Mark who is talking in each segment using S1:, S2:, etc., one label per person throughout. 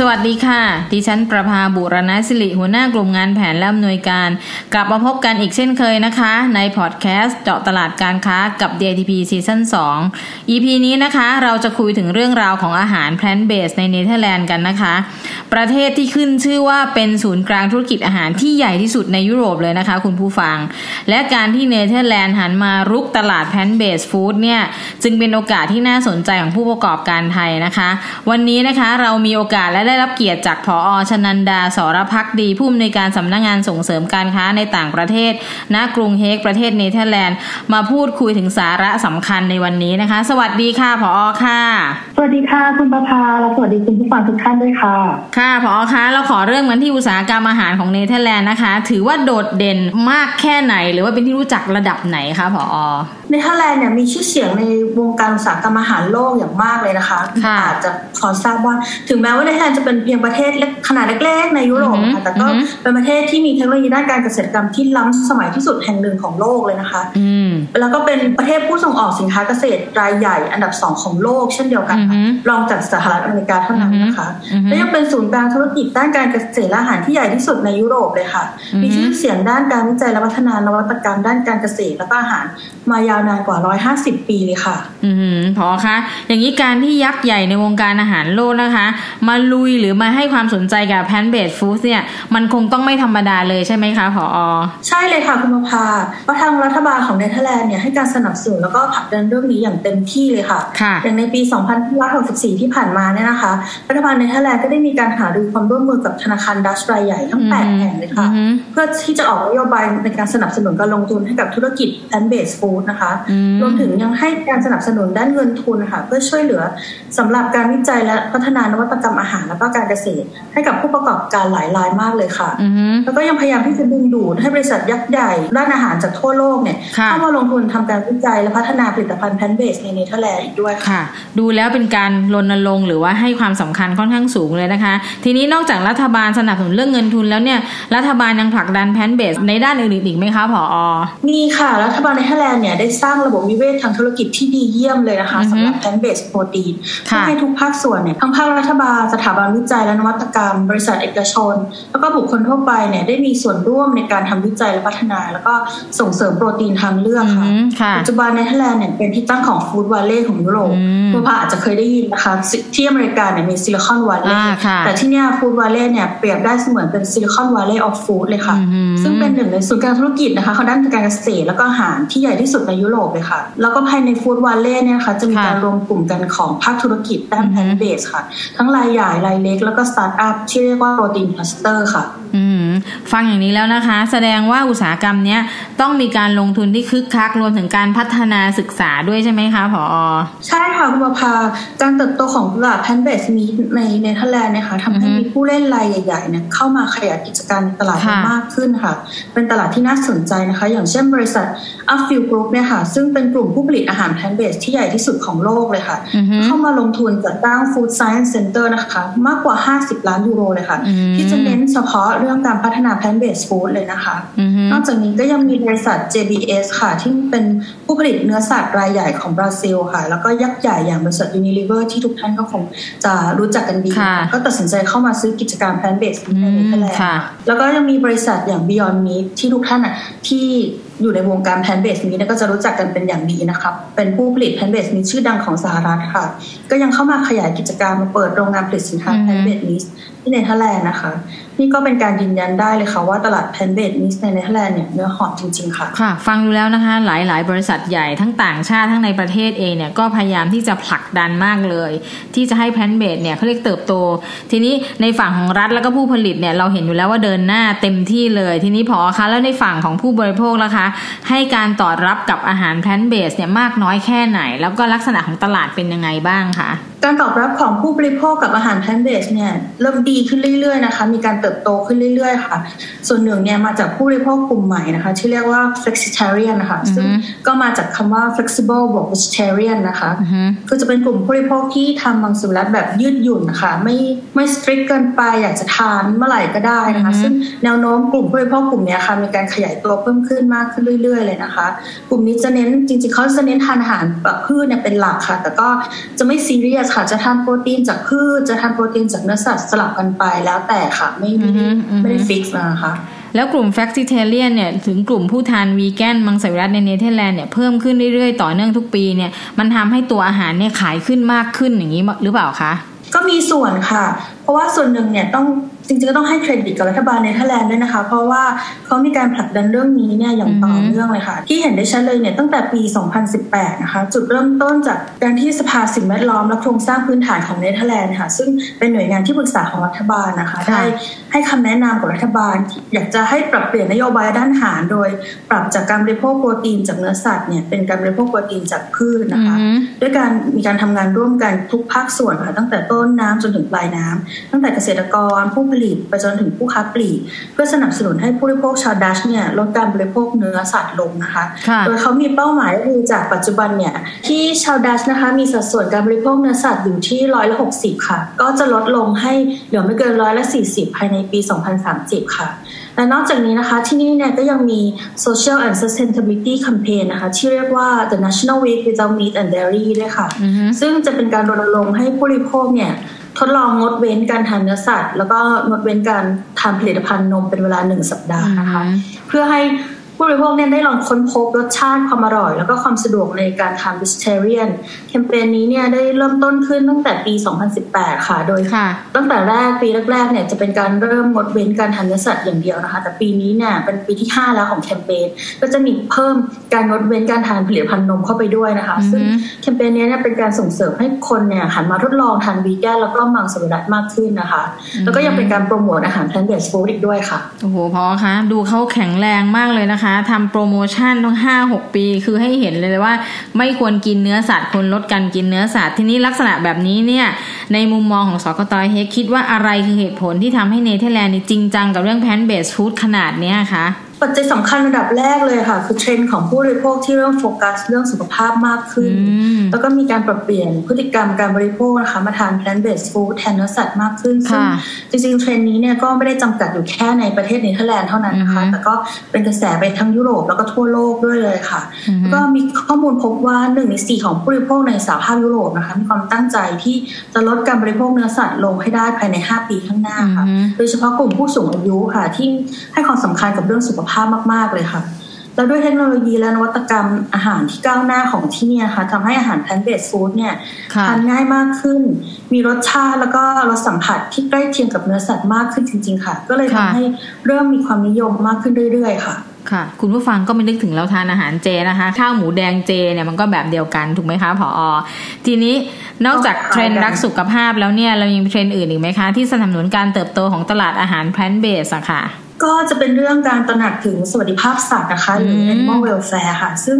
S1: สวัสดีค่ะ ดิฉันประภาบุรณสิริหัวหน้ากลุ่มงานแผนและอำนวยการ กลับมาพบกันอีกเช่นเคยนะคะ ในพอดแคสต์เจาะตลาดการค้ากับ DITP ซีซั่น2 EP นี้นะคะ เราจะคุยถึงเรื่องราวของอาหาร plant based ในเนเธอร์แลนด์กันนะคะ ประเทศที่ขึ้นชื่อว่าเป็นศูนย์กลางธุรกิจอาหารที่ใหญ่ที่สุดในยุโรปเลยนะคะ คุณผู้ฟัง และการที่เนเธอร์แลนด์หันมารุกตลาด plant based food เนี่ยจึงเป็นโอกาสที่น่าสนใจของผู้ประกอบการไทยนะคะ วันนี้นะคะเรามีโอกาสและได้รับเกียรติจากผอชนันดาสรพักดี ผู้อำนวยการสำนักงานส่งเสริมการค้าในต่างประเทศ ณกรุงเฮกประเทศเนเธอร์แลนด์ มาพูดคุยถึงสาระสำคัญในวันนี้นะคะ สวัสดีค่ะผอค่ะ
S2: สวัสดีค่ะคุณประภาและสวัสดีคุณผู้ฟังทุกท่านด้วยค่ะ
S1: ค่ะผอคะเราขอเริ่มกันที่อุตสาหกรรมอาหารของเนเธอร์แลนด์นะคะ ถือว่าโดดเด่นมากแค่ไหน หรือว่าเป็นที่รู้จักระดับไหนคะผอ
S2: เนเธอร์แลนด์เนี่ยมีชื่อเสียงในวงการอุตสาหกรรมอาหารโลกอย่างมากเลยนะคะ
S1: ค่ะ
S2: อาจจะขอทราบว่าถึงแม้ว่าเนเธอร์แลนด์จะเป็นเพียงประเทศเล็กขนาดเล็กๆในยุโรป
S1: อือฮึ
S2: ค่ะแต่ก็
S1: อือฮึ
S2: เป็นประเทศที่มีเทคโนโลยีด้านการเกษตรกรรมที่ล้ำสมัยที่สุดแห่งหนึ่งของโลกเลยนะคะ
S1: อืม
S2: แล้วก็เป็นประเทศผู้ส่งออกสินค้าเกษตรรายใหญ่อันดับสองของโลก เช่นเดียวกันค่ะ
S1: อือฮึ
S2: รองจากสหรัฐอเมริกาเท่านั้นนะคะ
S1: อือฮึ
S2: และยังเป็นศูนย์กลางธุรกิจด้านการเกษตรและอาหารที่ใหญ่ที่สุดในยุโรปเลยค่ะ
S1: อือฮึ
S2: มีชื่อเสียงด้านการวิจัยและพัฒนานวัตกรรมด้านการเกษตรและก็อาหารมายาวนานกว่า 150 ปีเลยค่ะ
S1: อืมผอคะ อย่างนี้การที่ยักษ์ใหญ่ในวงการอาหารโลกนะคะ มาลุยหรือมาให้ความสนใจกับ plant based food เนี่ย มันคงต้องไม่ธรรมดาเลยใช่ไหมคะผอ
S2: ใช่เลยค่ะคุณประภาเพราะทางรัฐบาลของเนเธอร์แลนด์เนี่ยให้การสนับสนุนแล้วก็ผลักดันเรื่องนี้อย่างเต็มที่เลยค่ะ
S1: ค่ะ
S2: อย่างในปี2564ที่ผ่านมาเนี่ยนะคะ รัฐบาลเนเธอร์แลนด์ก็ได้มีการหารือความร่วมมือกับธนาคารดัชรายใหญ่ทั้ง8แห่งเลยค่ะ
S1: อือฮึ
S2: เพื่อที่จะออกนโยบายในการสนับสนุนการลงทุนให้กับธุรกิจ plant based food นะคะ
S1: อืม
S2: รวมถึงยังให้การสนับสนุนด้านเงินทุนนะคะเพื่อช่วยเหลือสำหรับการวิจัยและพัฒนานวัตกรรมอาหารและก็การเกษตร ให้กับผู้ประกอบการหลายรายมากเลยค่ะ
S1: อือฮึ
S2: แล้วก็ยังพยายามที่จะดึงดูดให้บริษัทยักษ์ใหญ่ด้านอาหารจากทั่วโลกเนี่ย
S1: ค่ะ
S2: เข้ามาลงทุนทำการวิจัยและพัฒนาผลิตภัณฑ์ plant based ในเนเธอร์แลนด์อีกด้วยค่ะ
S1: ค่ะดูแล้วเป็นการรณรงค์หรือว่าให้ความสำคัญค่อนข้างสูงเลยนะคะ ทีนี้นอกจากรัฐบาลสนับสนุนเรื่องเงินทุนแล้วเนี่ยรัฐบาลยังผลักดัน plant based ในด้านอื่นๆอีกไหมคะผอ
S2: มีค่ะ รัฐบาลเนเธอร์แลนด์เนี่ยได้สร้างระบบนิเวศทางธุรกิจที่ดีเยี่ยมเลยนะคะ
S1: อือฮึ
S2: สำหรับแพนเบสโปรตีน
S1: ค่ะ
S2: เพื่อให้ทุกภาคส่วนเนี่ยทั้งภาครัฐบาลสถาบันวิจัยและนวัตกรรม บริษัทเอกชน แล้วก็บุคคลทั่วไปเนี่ยได้มีส่วนร่วมในการทำวิจัยและพัฒนา แล้วก็ส่งเสริมโปรตีนทางเลือก
S1: อือ
S2: ค่ะ
S1: ฮึค่ะ
S2: ปัจจุบันเนเธอร์แลนด์เนี่ยเป็นที่ตั้งของ Food Valley ของยุโรป
S1: อืม
S2: คุณประภาอาจจะเคยได้ยินนะคะซิที่อเมริกาเนี่ยมี Silicon Valley ค่ะแต่ที่เนี่ย Food Valley เนี่ยเปรียบได้เสมือนเป็น Silicon Valley of Food เลยค่ะ
S1: อือหือ
S2: ซึ่งเป็นหนึ่งในศูนย์การธุรกิจนะคะเขาด้านการเกษตรแล้วก็อาหารที่ใหญ่ที่สุดในยุโรปเลยค่ะ แล้วก็ภายใน Food Valley เนี่ยนะคะจะมี
S1: ค่ะ
S2: การรวมกลุ่มกันของภาคธุรกิจด้าน
S1: อือ
S2: แพ
S1: หือ
S2: นเบสค่ะ ทั้งรายใหญ่รายเล็กแล้วก็สตาร์ทอัพที่เรียกว่า protein cluster ค่ะ
S1: อืม ฟังอย่างนี้แล้วนะคะ แสดงว่าอุตสาหกรรมเนี้ยต้องมีการลงทุนที่คึกคักรวมถึงการพัฒนาศึกษาด้วยใช่ไหมคะผอ
S2: ใช่ค่ะคุณประภาการเติบโตของตลาด plant based meat ในเนเธอร์แลนด์นะคะทำให้
S1: อือฮึ
S2: มีผู้เล่นรายใหญ่ๆเนี่ยเข้ามาขยายกิจการในตลาด
S1: ค่ะ
S2: มากขึ้นค่ะ เป็นตลาดที่น่าสนใจนะคะ อย่างเช่นบริษัท u p f i e l Group เนี่ยค่ะซึ่งเป็นกลุ่มผู้ผลิตอาหาร plant based ที่ใหญ่ที่สุดของโลกเลยค่ะ
S1: อือฮึ
S2: เข้ามาลงทุนจัดตั้ง Food Science Center นะคะ มากกว่า 50 ล้านยูโรเลยค่ะ
S1: อืม
S2: ที่จะเน้นเฉพาะเรื่องการพัฒนา plant based food เลยนะคะ
S1: อือฮึ
S2: นอกจากนี้ก็ยังมีบริษัท JBS ค่ะ ที่เป็นผู้ผลิตเนื้อสัตว์รายใหญ่ของบราซิลค่ะ แล้วก็ยักษ์ใหญ่อย่างบริษัท Unilever ที่ทุกท่านก็คงจะรู้จักกันดี
S1: ค่ะ
S2: ก็ตัดสินใจเข้ามาซื้อกิจการ plant based ในเนเธอร์แลนด์
S1: ค่ะ
S2: แล้วก็ยังมีบริษัทอย่าง Beyond Meat ที่ทุกท่านอะที่อยู่ในวงการ plant based นี้ก็จะรู้จักกันเป็นอย่างดีนะคะเป็นผู้ผลิต plant based meat ชื่อดังของสหรัฐค่ะ ก็ยังเข้ามาขยายกิจการมาเปิดโรงงานผลิตสินค้า
S1: อือฮึ
S2: plant based meat ที่เนเธอร์แลนด์นะคะ นี่ก็เป็นการยืนยันได้เลยค่ะว่าตลาด plant based meat ในเนเธอร์แลนด์เนี่ยเนื้อหอมจริงๆค่ะ
S1: ค่ะ ฟังดูแล้วนะคะ หลายๆ บริษัทใหญ่ทั้งต่างชาติทั้งในประเทศเองเนี่ยก็พยายามที่จะผลักดันมากเลย ที่จะให้ plant based เนี่ยเขาเรียกเติบโต ทีนี้ในฝั่งของรัฐแล้วก็ผู้ผลิตเนี่ยเราเห็นอยู่แล้วว่าเดินหน้าเต็มที่เลย ทีนี้ผอคะแล้วในฝั่งของผู้บริโภคล่ะคะให้การตอบรับกับอาหาร plant based เนี่ยมากน้อยแค่ไหน แล้วก็ลักษณะของตลาดเป็นยังไงบ้างคะ
S2: การตอบรับของผู้บริโภคกับอาหารแพนเบสเนี่ยเริ่มดีขึ้นเรื่อยๆนะคะ มีการเติบโตขึ้นเรื่อยๆ ค่ะ ส่วนหนึ่งเนี่ยมาจากผู้บริโภคกลุ่มใหม่นะคะ ที่เรียกว่า flexitarian นะคะ ซึ่งก็มาจากคำว่า flexible บวก vegetarian นะคะ คือจะเป็นกลุ่มผู้บริโภคที่ทำมังสวิรัตแบบยืดหยุ่นนะคะไม่ไม่ strict เกินไปอยากจะทานเมื่อไหร่ก็ได้นะคะ ซึ่งแนวโน้มกลุ่มผู้บริโภคกลุ่มนี้ค่ะมีการขยายตัวเพิ่มขึ้นมากขึ้นเรื่อย ๆ เลยนะคะ กลุ่มนี้จะเน้นจริงๆเขาจะเน้นทานอาหารแบบพืชเนี่ยเป็นหลักค่ะ แต่ก็จะไม่ซีเรียสค่ะ จะทานโปรตีนจากพืชจะทานโปรตีนจากเนื้อสัตว์สลับกันไปแล้วแต่ค่ะ ไม่ไม่ได้ไม่ได้ fix นะคะ
S1: แล้วกลุ่ม flexitarian เนี่ยถึงกลุ่มผู้ทานวีแกนมังสวิรัติในเนเธอร์แลนด์เนี่ยเพิ่มขึ้นเรื่อยๆ ต่อเนื่องทุกปีเนี่ยมันทำให้ตัวอาหารเนี่ยขายขึ้นมากขึ้นอย่างนี้หรือเปล่าคะ
S2: ก็มีส่วนค่ะ เพราะว่าส่วนหนึ่งเนี่ยต้อง จริงๆก็ต้องให้เครดิตกับรัฐบาลเนเธอร์แลนด์ด้วยนะคะ เพราะว่าเขามีการผลักดันเรื่องนี้เนี่ยอย่างต่อเนื่องเลยค่ะ ที่เห็นได้ชัดเลยเนี่ยตั้งแต่ปี 2018 นะคะ จุดเริ่มต้นจากการที่สภาสิ่งแวดล้อมและโครงสร้างพื้นฐานของเนเธอร์แลนด์ค่ะ ซึ่งเป็นหน่วยงานที่ปรึกษาของรัฐบาลนะคะได้ให้คำแนะนำกับรัฐบาล อยากจะให้ปรับเปลี่ยนนโยบายด้านอาหาร โดยปรับจากการบริโภคโปรตีนจากเนื้อสัตว์เนี่ยเป็นการบริโภคโปรตีนจากพืชนะคะ ด้วยการมีการทำงานร่วมกันทุกภาคส่วนค่ะตั้งแต่ต้นน้ำจนถึงปลายน้ำตั้งแต่เกษตรกรผู้ผลิตไปจนถึงผู้ค้าปลีกเพื่อสนับสนุนให้ผู้บริโภคชาวดัชเนี่ยลดการบริโภคเนื้อสัตว์ลงนะคะ โดยเขามีเป้าหมายคือจากปัจจุบันเนี่ยที่ชาวดัชนะคะมีสัดส่วนการบริโภคเนื้อสัตว์อยู่ที่ร้อยละหกสิบค่ะ ก็จะลดลงให้เหลือไม่เกินร้อยละสี่สิบภายในปี 2030 ค่ะและนอกจากนี้นะคะที่นี่เนี่ยก็ยังมี social and sustainability campaign นะคะที่เรียกว่า the national week without meat and dairy ด้วยค่ะ ซึ่งจะเป็นการรณรงค์ให้ผู้บริโภคเนี่ย ทดลองงดเว้นการทานเนื้อสัตว์ แล้วก็งดเว้นการทานผลิตภัณฑ์นมเป็นเวลาหนึ่งสัปดาห์นะคะ เพื่อให้ ผู้บริโภคเนี่ยได้ลองค้นพบรสชาติความอร่อย แล้วก็ความสะดวกในการทาน vegetarian แคมเปญนี้เนี่ยได้เริ่มต้นขึ้นตั้งแต่ปี 2018 ค่ะ โดยตั้งแต่แรกปีแรกๆเนี่ยจะเป็นการเริ่มงดเว้นการทานเนื้อสัตว์อย่างเดียวนะคะ แต่ปีนี้เนี่ยเป็นปีที่ 5 แล้วของแคมเปญก็จะมีเพิ่มการงดเว้นการทานผลิตภัณฑ์นมเข้าไปด้วยนะคะ ซึ่งแคมเปญนี้เนี่ยเป็นการส่งเสริมให้คนเนี่ยหันมาทดลองทานวีแกนแล้วก็มังสวิรัติมากขึ้นนะคะ แล้วก็ยังเป็นการโปรโมทอาหาร plant based food อีกด้วยค่ะ
S1: โอ้โหผอคะดูเขาแข็งแรงมากเลยนะคะทำโปรโมชั่นต้องห้าหกปี คือให้เห็นเลยว่า ไม่ควรกินเนื้อสัตว์ควรลดการกินเนื้อสัตว์ทีนี้ลักษณะแบบนี้เนี่ยในมุมมองของสคตเฮกคิดว่าอะไรคือเหตุผลที่ทำให้เนเธอร์แลนด์จริงจังกับเรื่อง plant based food ขนาดเนี้ยคะ
S2: ปัจจัยสำคัญระดับแรกเลยค่ะ คือเทรนด์ของผู้บริโภคที่เริ่มโฟกัสเรื่องสุขภาพมากขึ้น แล้วก็มีการปรับเปลี่ยนพฤติกรรมการบริโภคนะคะมาทาน plant based food แทนเนื้อสัตว์มากขึ้นซึ่งจริงๆเทรนด์นี้เนี่ยก็ไม่ได้จำกัดอยู่แค่ในประเทศเนเธอร์แลนด์เท่านั้นนะคะแต่ก็เป็นกระแสไปทั้งยุโรปแล้วก็ทั่วโลกด้วยเลยค่ะ แล้วก็มีข้อมูลพบว่าหนึ่งในสี่ของผู้บริโภคในสหภาพยุโรปนะคะมีความตั้งใจที่จะลดการบริโภคเนื้อสัตว์ลงให้ได้ภายใน 5 ปีข้างหน้าค่ะโดยเฉพาะกลุ่มผู้สูงอายุค่ะที่ให้ความสำคัญกับเรื่องสุขภาพมาก ๆ เลยค่ะ แล้วด้วยเทคโนโลยีและนวัตกรรมอาหารที่ก้าวหน้าของที่นี่นะคะทำให้อาหาร plant based food เนี่ยทานง่ายมากขึ้น มีรสชาติแล้วก็รสสัมผัสที่ใกล้เคียงกับเนื้อสัตว์มากขึ้นจริง ๆ ค่ะ ก็เลยทำให้เริ่มมีความนิยมมากขึ้นเรื่อย ๆ ค่ะ
S1: ค่ะคุณผู้ฟังก็ไม่นึกถึงเราทานอาหารเจนะคะข้าวหมูแดงเจเนี่ยมันก็แบบเดียวกันถูกไหมคะผออทีนี้นอกจากเทรนด์รักสุขภาพแล้วเนี่ยเรายังมีเทรนด์อื่นอีกไหมคะ ที่สนับสนุนการเติบโตของตลาดอาหาร plant based อะค่ะ
S2: ก็จะเป็นเรื่องการตระหนักถึงสวัสดิภาพสัตว์นะคะหรือ animal welfare ค่ะ ซึ่ง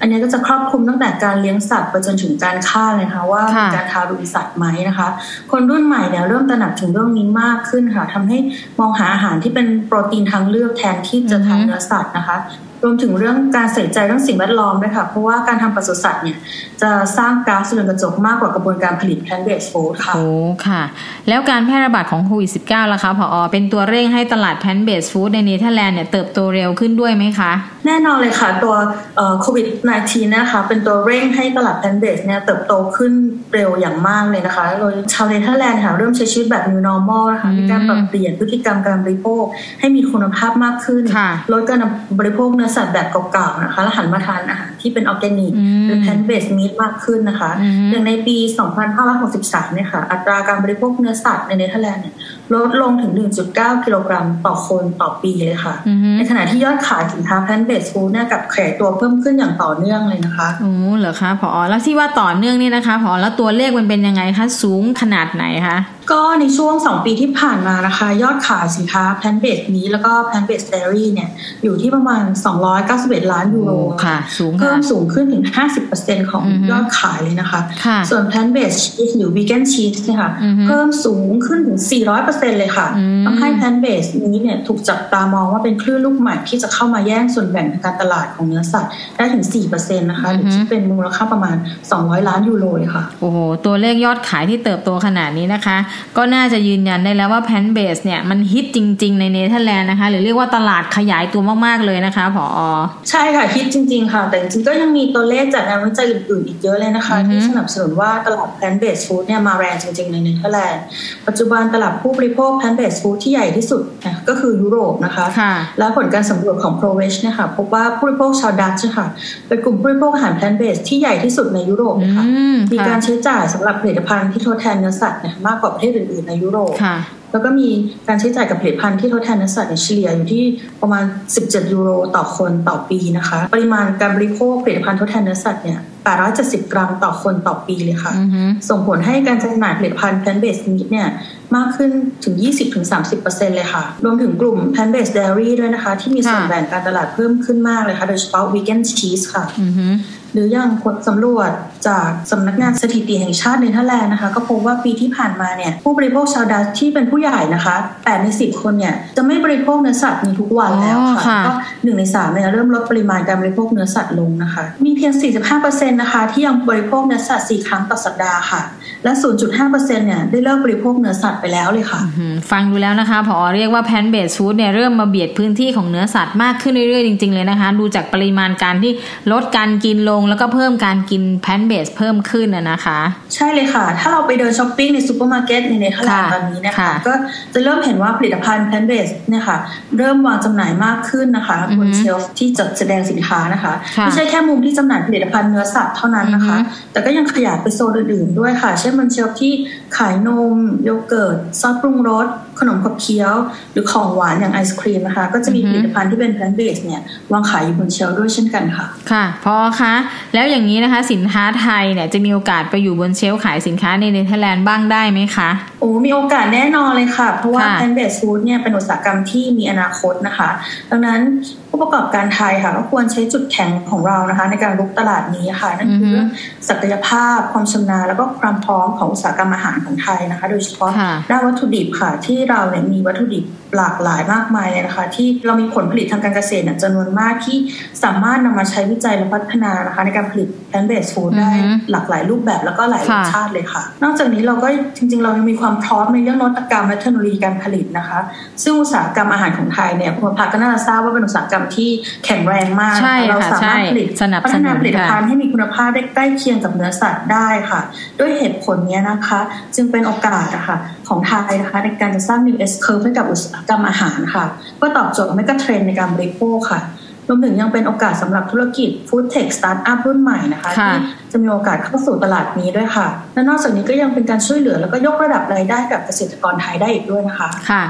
S2: อันนี้ก็จะครอบคลุมตั้งแต่การเลี้ยงสัตว์ไปจนถึงการฆ่าเลยค่ะว่ามีการทารุณสัตว์ไหมนะคะ คนรุ่นใหม่เนี่ยเริ่มตระหนักถึงเรื่องนี้มากขึ้นค่ะทำให้มองหาอาหารที่เป็นโปรตีนทางเลือกแทนที่จะทานเนื้อสัตว์นะคะ รวมถึงเรื่องการใส่ใจเรื่องสิ่งแวดล้อมด้วยค่ะ เพราะว่าการทำปศุสัตว์เนี่ยจะสร้างก๊าซเรือนกระจกมากกว่ากระบวนการผลิตแพลนเบสฟู้ดค่ะ
S1: โอ้ค่ะ แล้วการแพร่ระบาดของโควิด -19 ล่ะคะผอเป็นตัวเร่งให้ตลาด plant based food ในเนเธอร์แลนด์เนี่ยเติบโตเร็วขึ้นด้วยไหมคะ
S2: แน่นอนเลยค่ะ ตัวโควิด -19 นะคะเป็นตัวเร่งให้ตลาด plant based เนี่ยเติบโตขึ้นเร็วอย่างมากเลยนะคะโดยชาวเนเธอร์แลนด์ค่ะเริ่มใช้ชีวิตแบบ new normal นะคะมีการปรับเปลี่ยนพฤติกรรมการบริโภคให้มีคุณภาพมากขึ้นลดการบริโภคเนื้อสัตว์แบบเก่าๆนะคะแล้วหันมาทานอาหาร ที่เป็นออร์แกนิกหรือแพนเบสมีดมากขึ้นนะคะอย่างในปี 2563เนี่ยค่ะ อัตราการบริโภคเนื้อสัตว์ในเนเธอร์แลนด์เนี่ยลดลงถึง 1.9 กิโลกรัมต่อคนต่อปีเลยค่ะ ในขณะที่ยอดขายสินค้า plant based food เนี่ยกลับขยายตัวเพิ่มขึ้นอย่างต่อเนื่องเลยนะคะ
S1: โอ้เหรอคะผอแล้วที่ว่าต่อเนื่องนี่นะคะผอแล้วตัวเลขมันเป็นยังไงคะสูงขนาดไหนคะ
S2: ก็ในช่วง 2 ปีที่ผ่านมานะคะ ยอดขายสินค้า plant based meat แล้วก็ plant based dairy เนี่ยอยู่ที่ประมาณ 291 ล้านยูโร
S1: ค่ะ สูง
S2: เพิ่พิ่มสูงขึ้นถึง 50%ของยอดขายเลยนะคะ
S1: ค่ะ
S2: ส่วน plant based cheese หรือ vegan cheese เนี่ยค่ะ
S1: อือฮึ
S2: เพิ่มสูงขึ้นถึง 400%เลยค่ะ
S1: อืม
S2: ทำให้ plant based นี้เนี่ยถูกจับตามองว่าเป็นคลื่นลูกใหม่ที่จะเข้ามาแย่งส่วนแบ่งทางการตลาดของเนื้อสัตว์ได้ถึง 4%นะคะหรือคิดเป็นมูลค่าประมาณ 200 ล้านยูโรเลยค่ะ
S1: โอ้โห ตัวเลขยอดขายที่เติบโตขนาดนี้นะคะ ก็น่าจะยืนยันได้แล้วว่า plant based เนี่ยมันฮิตจริง ๆ ในเนเธอร์แลนด์นะคะ หรือเรียกว่าตลาดขยายตัวมากๆเลยนะคะผอ
S2: ใช่ค่ะคิดจริง ๆ ค่ะ แต่จริงๆก็ยังมีตัวเลขจากงานวิจัยอื่นๆ อีกเยอะเลยนะคะ
S1: อือฮึ
S2: ที่สนับสนุนว่าตลาด plant based food เนี่ยมาแรงจริงๆ ในเนเธอร์แลนด์ปัจจุบันตลาดผู้บริโภค plant based food ที่ใหญ่ที่สุดนะก็คือยุโรปนะคะ
S1: ค่ะ
S2: และผลการสำรวจของ p r o v e s เนี่ยค่ะพบว่าผู้บริโภคชาวดัตช์ค่ะเป็นกลุ่มผู้บริโภคอาหาร plant based ที่ใหญ่ที่สุดในยุโรปเลยค่ะ
S1: อืม
S2: มี
S1: ค่ะ
S2: การใช้จ่ายสำหรับผลิตภัณฑ์ที่ทดแทนเนื้อสัตว์เนี่ยมากกว่าประเทศอื่นๆในยุโรป
S1: ค่ะ
S2: แล้วก็มีการใช้จ่ายกับผลิตภัณฑ์ที่ทดแทนเนื้อสัตว์เนี่ยเฉลี่ยอยู่ที่ประมาณ 17 ยูโรต่อคนต่อปีนะคะ ปริมาณการบริโภคผลิตภัณฑ์ทดแทนเนื้อสัตว์เนี่ย870 กรัมต่อคนต่อปีเลยค่ะ
S1: อือฮึ
S2: ส่งผลให้การจำหน่ายผลิตภัณฑ์ plant based meat เนี่ยมากขึ้นถึง 20-30%เลยค่ะ รวมถึงกลุ่ม plant based dairy ด้วยนะคะ ที่มีส่วน
S1: ค่ะ
S2: แบ่งการตลาดเพิ่มขึ้นมากเลยค่ะ โดยเฉพาะ vegan cheese ค่ะ
S1: อือฮึ
S2: หรืออย่างผลสำรวจจากสำนักงานสถิติแห่งชาติเนเธอร์แลนด์นะคะ ก็พบว่าปีที่ผ่านมาเนี่ยผู้บริโภคชาวดัตช์ที่เป็นผู้ใหญ่นะคะ8ใน10คนเนี่ยจะไม่บริโภคเนื้อสัตว์ในทุกวันแล้ว
S1: อ๋อ
S2: ค่ะ
S1: ค่ะ
S2: ก็หนึ่งในสามเนี่ยเริ่มลดปริมาณการบริโภคเนื้อสัตว์ลงนะคะ มีเพียง 45%นะคะที่ยังบริโภคเนื้อสัตว์4ครั้งต่อสัปดาห์ค่ะ และ 0.5%เนี่ยได้เลิกบริโภคเนื้อสัตว์ไปแล้วเลยค่ะ
S1: อืมฟังดูแล้วนะคะผอเรียกว่า plant based food เนี่ยเริ่มมาเบียดพื้นที่ของเนื้อสัตว์มากขึ้นเรื่อยๆจริงๆเลยนะคะ ดูจากปริมาณการที่ลดการกินลงแล้วก็เพิ่มการกิน plant based เพิ่มขึ้นนะนะคะ
S2: ใช่เลยค่ะ ถ้าเราไปเดินช้อปปิ้งในซูเปอร์มาร์เก็ตในเนเธอร์แลนด์
S1: ค่ะ
S2: ตอนนี้นะคะ
S1: ค่ะ
S2: ก็จะเริ่มเห็นว่าผลิตภัณฑ์ plant based เนี่ยค่ะเริ่มวางจำหน่ายมากขึ้นนะคะ
S1: อือฮึ
S2: บน shelf ที่จัดแสดงสินค้านะคะ
S1: ค่ะ
S2: ไม่ใช่แค่มุมที่จำหน่ายผลิตภัณฑ์เนื้อสัตว์เท่านั้นนะคะ
S1: อือฮึ
S2: แต่ก็ยังขยายไปโซนอื่นๆด้วยค่ะ เช่นบน shelf ที่ขายนมโยเกิร์ตซอสปรุงรส ขนมขบเคี้ยว หรือของหวานอย่างไอศครีมนะคะ ก็จะมี
S1: อือฮึ
S2: ผลิตภัณฑ์ที่เป็น plant based เนี่ยวางขายอยู่บน shelf ด้วยเช่นกันค่ะ
S1: ค่ะผอคะแล้วอย่างนี้นะคะสินค้าไทยเนี่ยจะมีโอกาสไปอยู่บน shelf ขายสินค้าในเนเธอร์แลนด์บ้างได้ไหมคะ
S2: โอ้มีโอกาสแน่นอนเลยค่ะ เพราะว่า
S1: ค่ะ
S2: plant based food เนี่ยเป็นอุตสาหกรรมที่มีอนาคตนะคะ ดังนั้น ผู้ประกอบการไทยค่ะก็ควรใช้จุดแข็งของเรานะคะ ในการลุกตลาดนี้ค่ะนั่นคือ
S1: อฮึ
S2: เรื่องศักยภาพความชำนาญแล้วก็ความพร้อมของอุตสาหกรรมอาหารของไทยนะคะ โดยเฉพาะ
S1: ค่ะ
S2: ด้านวัตถุดิบค่ะ ที่เราเนี่ยมีวัตถุดิบหลากหลายมากมายเลยนะคะ ที่เรามีผลผลิตทางการเกษตรเนี่ยจำนวนมากที่สามารถนำมาใช้วิจัยและพัฒนานะคะ ในการผลิต plant based food ได้
S1: อือฮึ
S2: หลากหลายรูปแบบแล้วก็หลายรส
S1: ค่ะ
S2: ชาติเลยค่ะ นอกจากนี้เราก็จริง ๆ เรายังมีความพร้อมในเรื่องนวัตกรรมและเทคโนโลยีการผลิตนะคะ ซึ่งอุตสาหกรรมอาหารของไทยเนี่ยคุณภาก็น่าจะทราบว่าเป็นอุตสาหกรรมที่แข็งแรงมาก
S1: ใช่
S2: เรา
S1: ค่ะ
S2: สามารถ
S1: ใช่
S2: ผลิต
S1: สนับ
S2: พั
S1: ส
S2: ฒ
S1: นุ
S2: นานผลิต
S1: ค่ะ
S2: ภัณฑ์ให้มีคุณภาพได้ใกล้เคียงกับเนื้อสัตว์ได้ค่ะ ด้วยเหตุผลเนี้ยนะคะ จึงเป็นโอกาสนะคะของไทยนะคะในการจะสร้าง new S curve ให้กับอุตสาหกรรมอาหารค่ะเพื่อตอบโจทย์ไม่กระเทรนในการบริโภคค่ะ รวมถึงยังเป็นโอกาสสำหรับธุรกิจ Food Tech Startup รุ่นใหม่นะคะ
S1: ค่ะ
S2: ที่จะมีโอกาสเข้าสู่ตลาดนี้ด้วยค่ะ และนอกจากนี้ก็ยังเป็นการช่วยเหลือ แล้วก็ยกระดับรายได้กับเกษตรกรไทยได้อีกด้วยนะคะ
S1: ค่ะ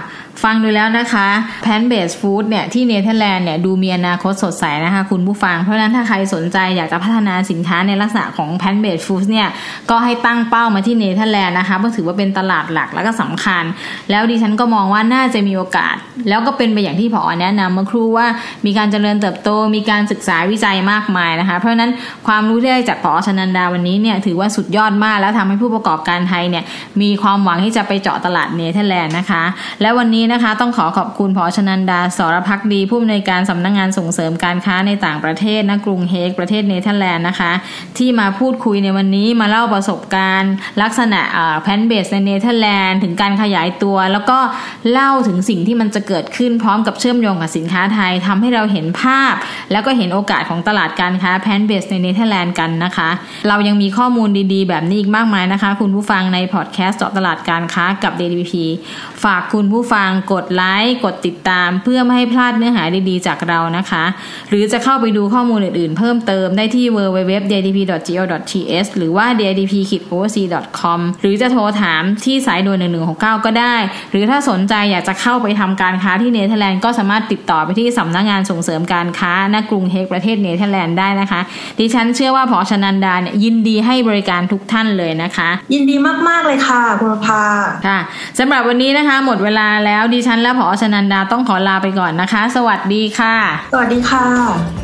S1: ฟังดูแล้วนะคะ plant based food เนี่ยที่เนเธอร์แลนด์เนี่ยดูมีอนาคตสดใสนะคะคุณผู้ฟัง เพราะฉะนั้นถ้าใครสนใจอยากจะพัฒนาสินค้าในลักษณะของ plant based food เนี่ยก็ให้ตั้งเป้ามาที่เนเธอร์แลนด์นะคะเพราะถือว่าเป็นตลาดหลักแล้วก็สำคัญ แล้วดิฉันก็มองว่าน่าจะมีโอกาส แล้วก็เป็นไปอย่างที่ผอแนะนำเมื่อครู่ว่ามีการเจริญเติบโตมีการศึกษาวิจัยมากมายนะคะ เพราะฉะนั้นความรู้ที่ได้จากผอชนันดาวันนี้เนี่ยถือว่าสุดยอดมากแล้วทำให้ผู้ประกอบการไทยเนี่ยมีความหวังที่จะไปเจาะตลาดเนเธอร์แลนด์นะคะ และวันนี้นะคะต้องขอขอบคุณผอชนันดาสรพักดี ผู้อำนวยการสำนักงานส่งเสริมการค้าในต่างประเทศณกรุงเฮกประเทศเนเธอร์แลนด์นะคะ ที่มาพูดคุยในวันนี้มาเล่าประสบการณ์ ลักษณะ plant based ในเนเธอร์แลนด์ถึงการขยายตัว แล้วก็เล่าถึงสิ่งที่มันจะเกิดขึ้นพร้อมกับเชื่อมโยงกับสินค้าไทยทำให้เราเห็นภาพแล้วก็เห็นโอกาสของตลาดการค้า plant based ในเนเธอร์แลนด์กันนะคะ เรายังมีข้อมูลดีๆ แบบนี้อีกมากมายนะคะ คุณผู้ฟังในพอดแคสต์เจาะตลาดการค้ากับ DITP ฝากคุณผู้ฟังกดไลค์กดติดตาม เพื่อไม่ให้พลาดเนื้อหาดีๆ จากเรานะคะ หรือจะเข้าไปดูข้อมูลอื่นๆ เพิ่มเติมได้ที่ www.ditp.go.th หรือว่า ditp-overseas.com หรือจะโทรถามที่สายด่วน1169 ก็ได้ หรือถ้าสนใจอยากจะเข้าไปทำการค้าที่เนเธอร์แลนด์ก็สามารถติดต่อไปที่สำนักงานส่งเสริมการค้าณกรุงเฮกประเทศเนเธอร์แลนด์ได้นะคะ ดิฉันเชื่อว่าผอชนันดาเนี่ยยินดีให้บริการทุกท่านเลยนะคะ
S2: ยินดีมาก ๆ เลยค่ะ คุณประภา
S1: ค่ะสำหรับวันนี้นะคะ หมดเวลาแล้วดิฉันและผอชนันดาต้องขอลาไปก่อนนะคะ สวัสดีค่ะ
S2: สวัสดีค่ะ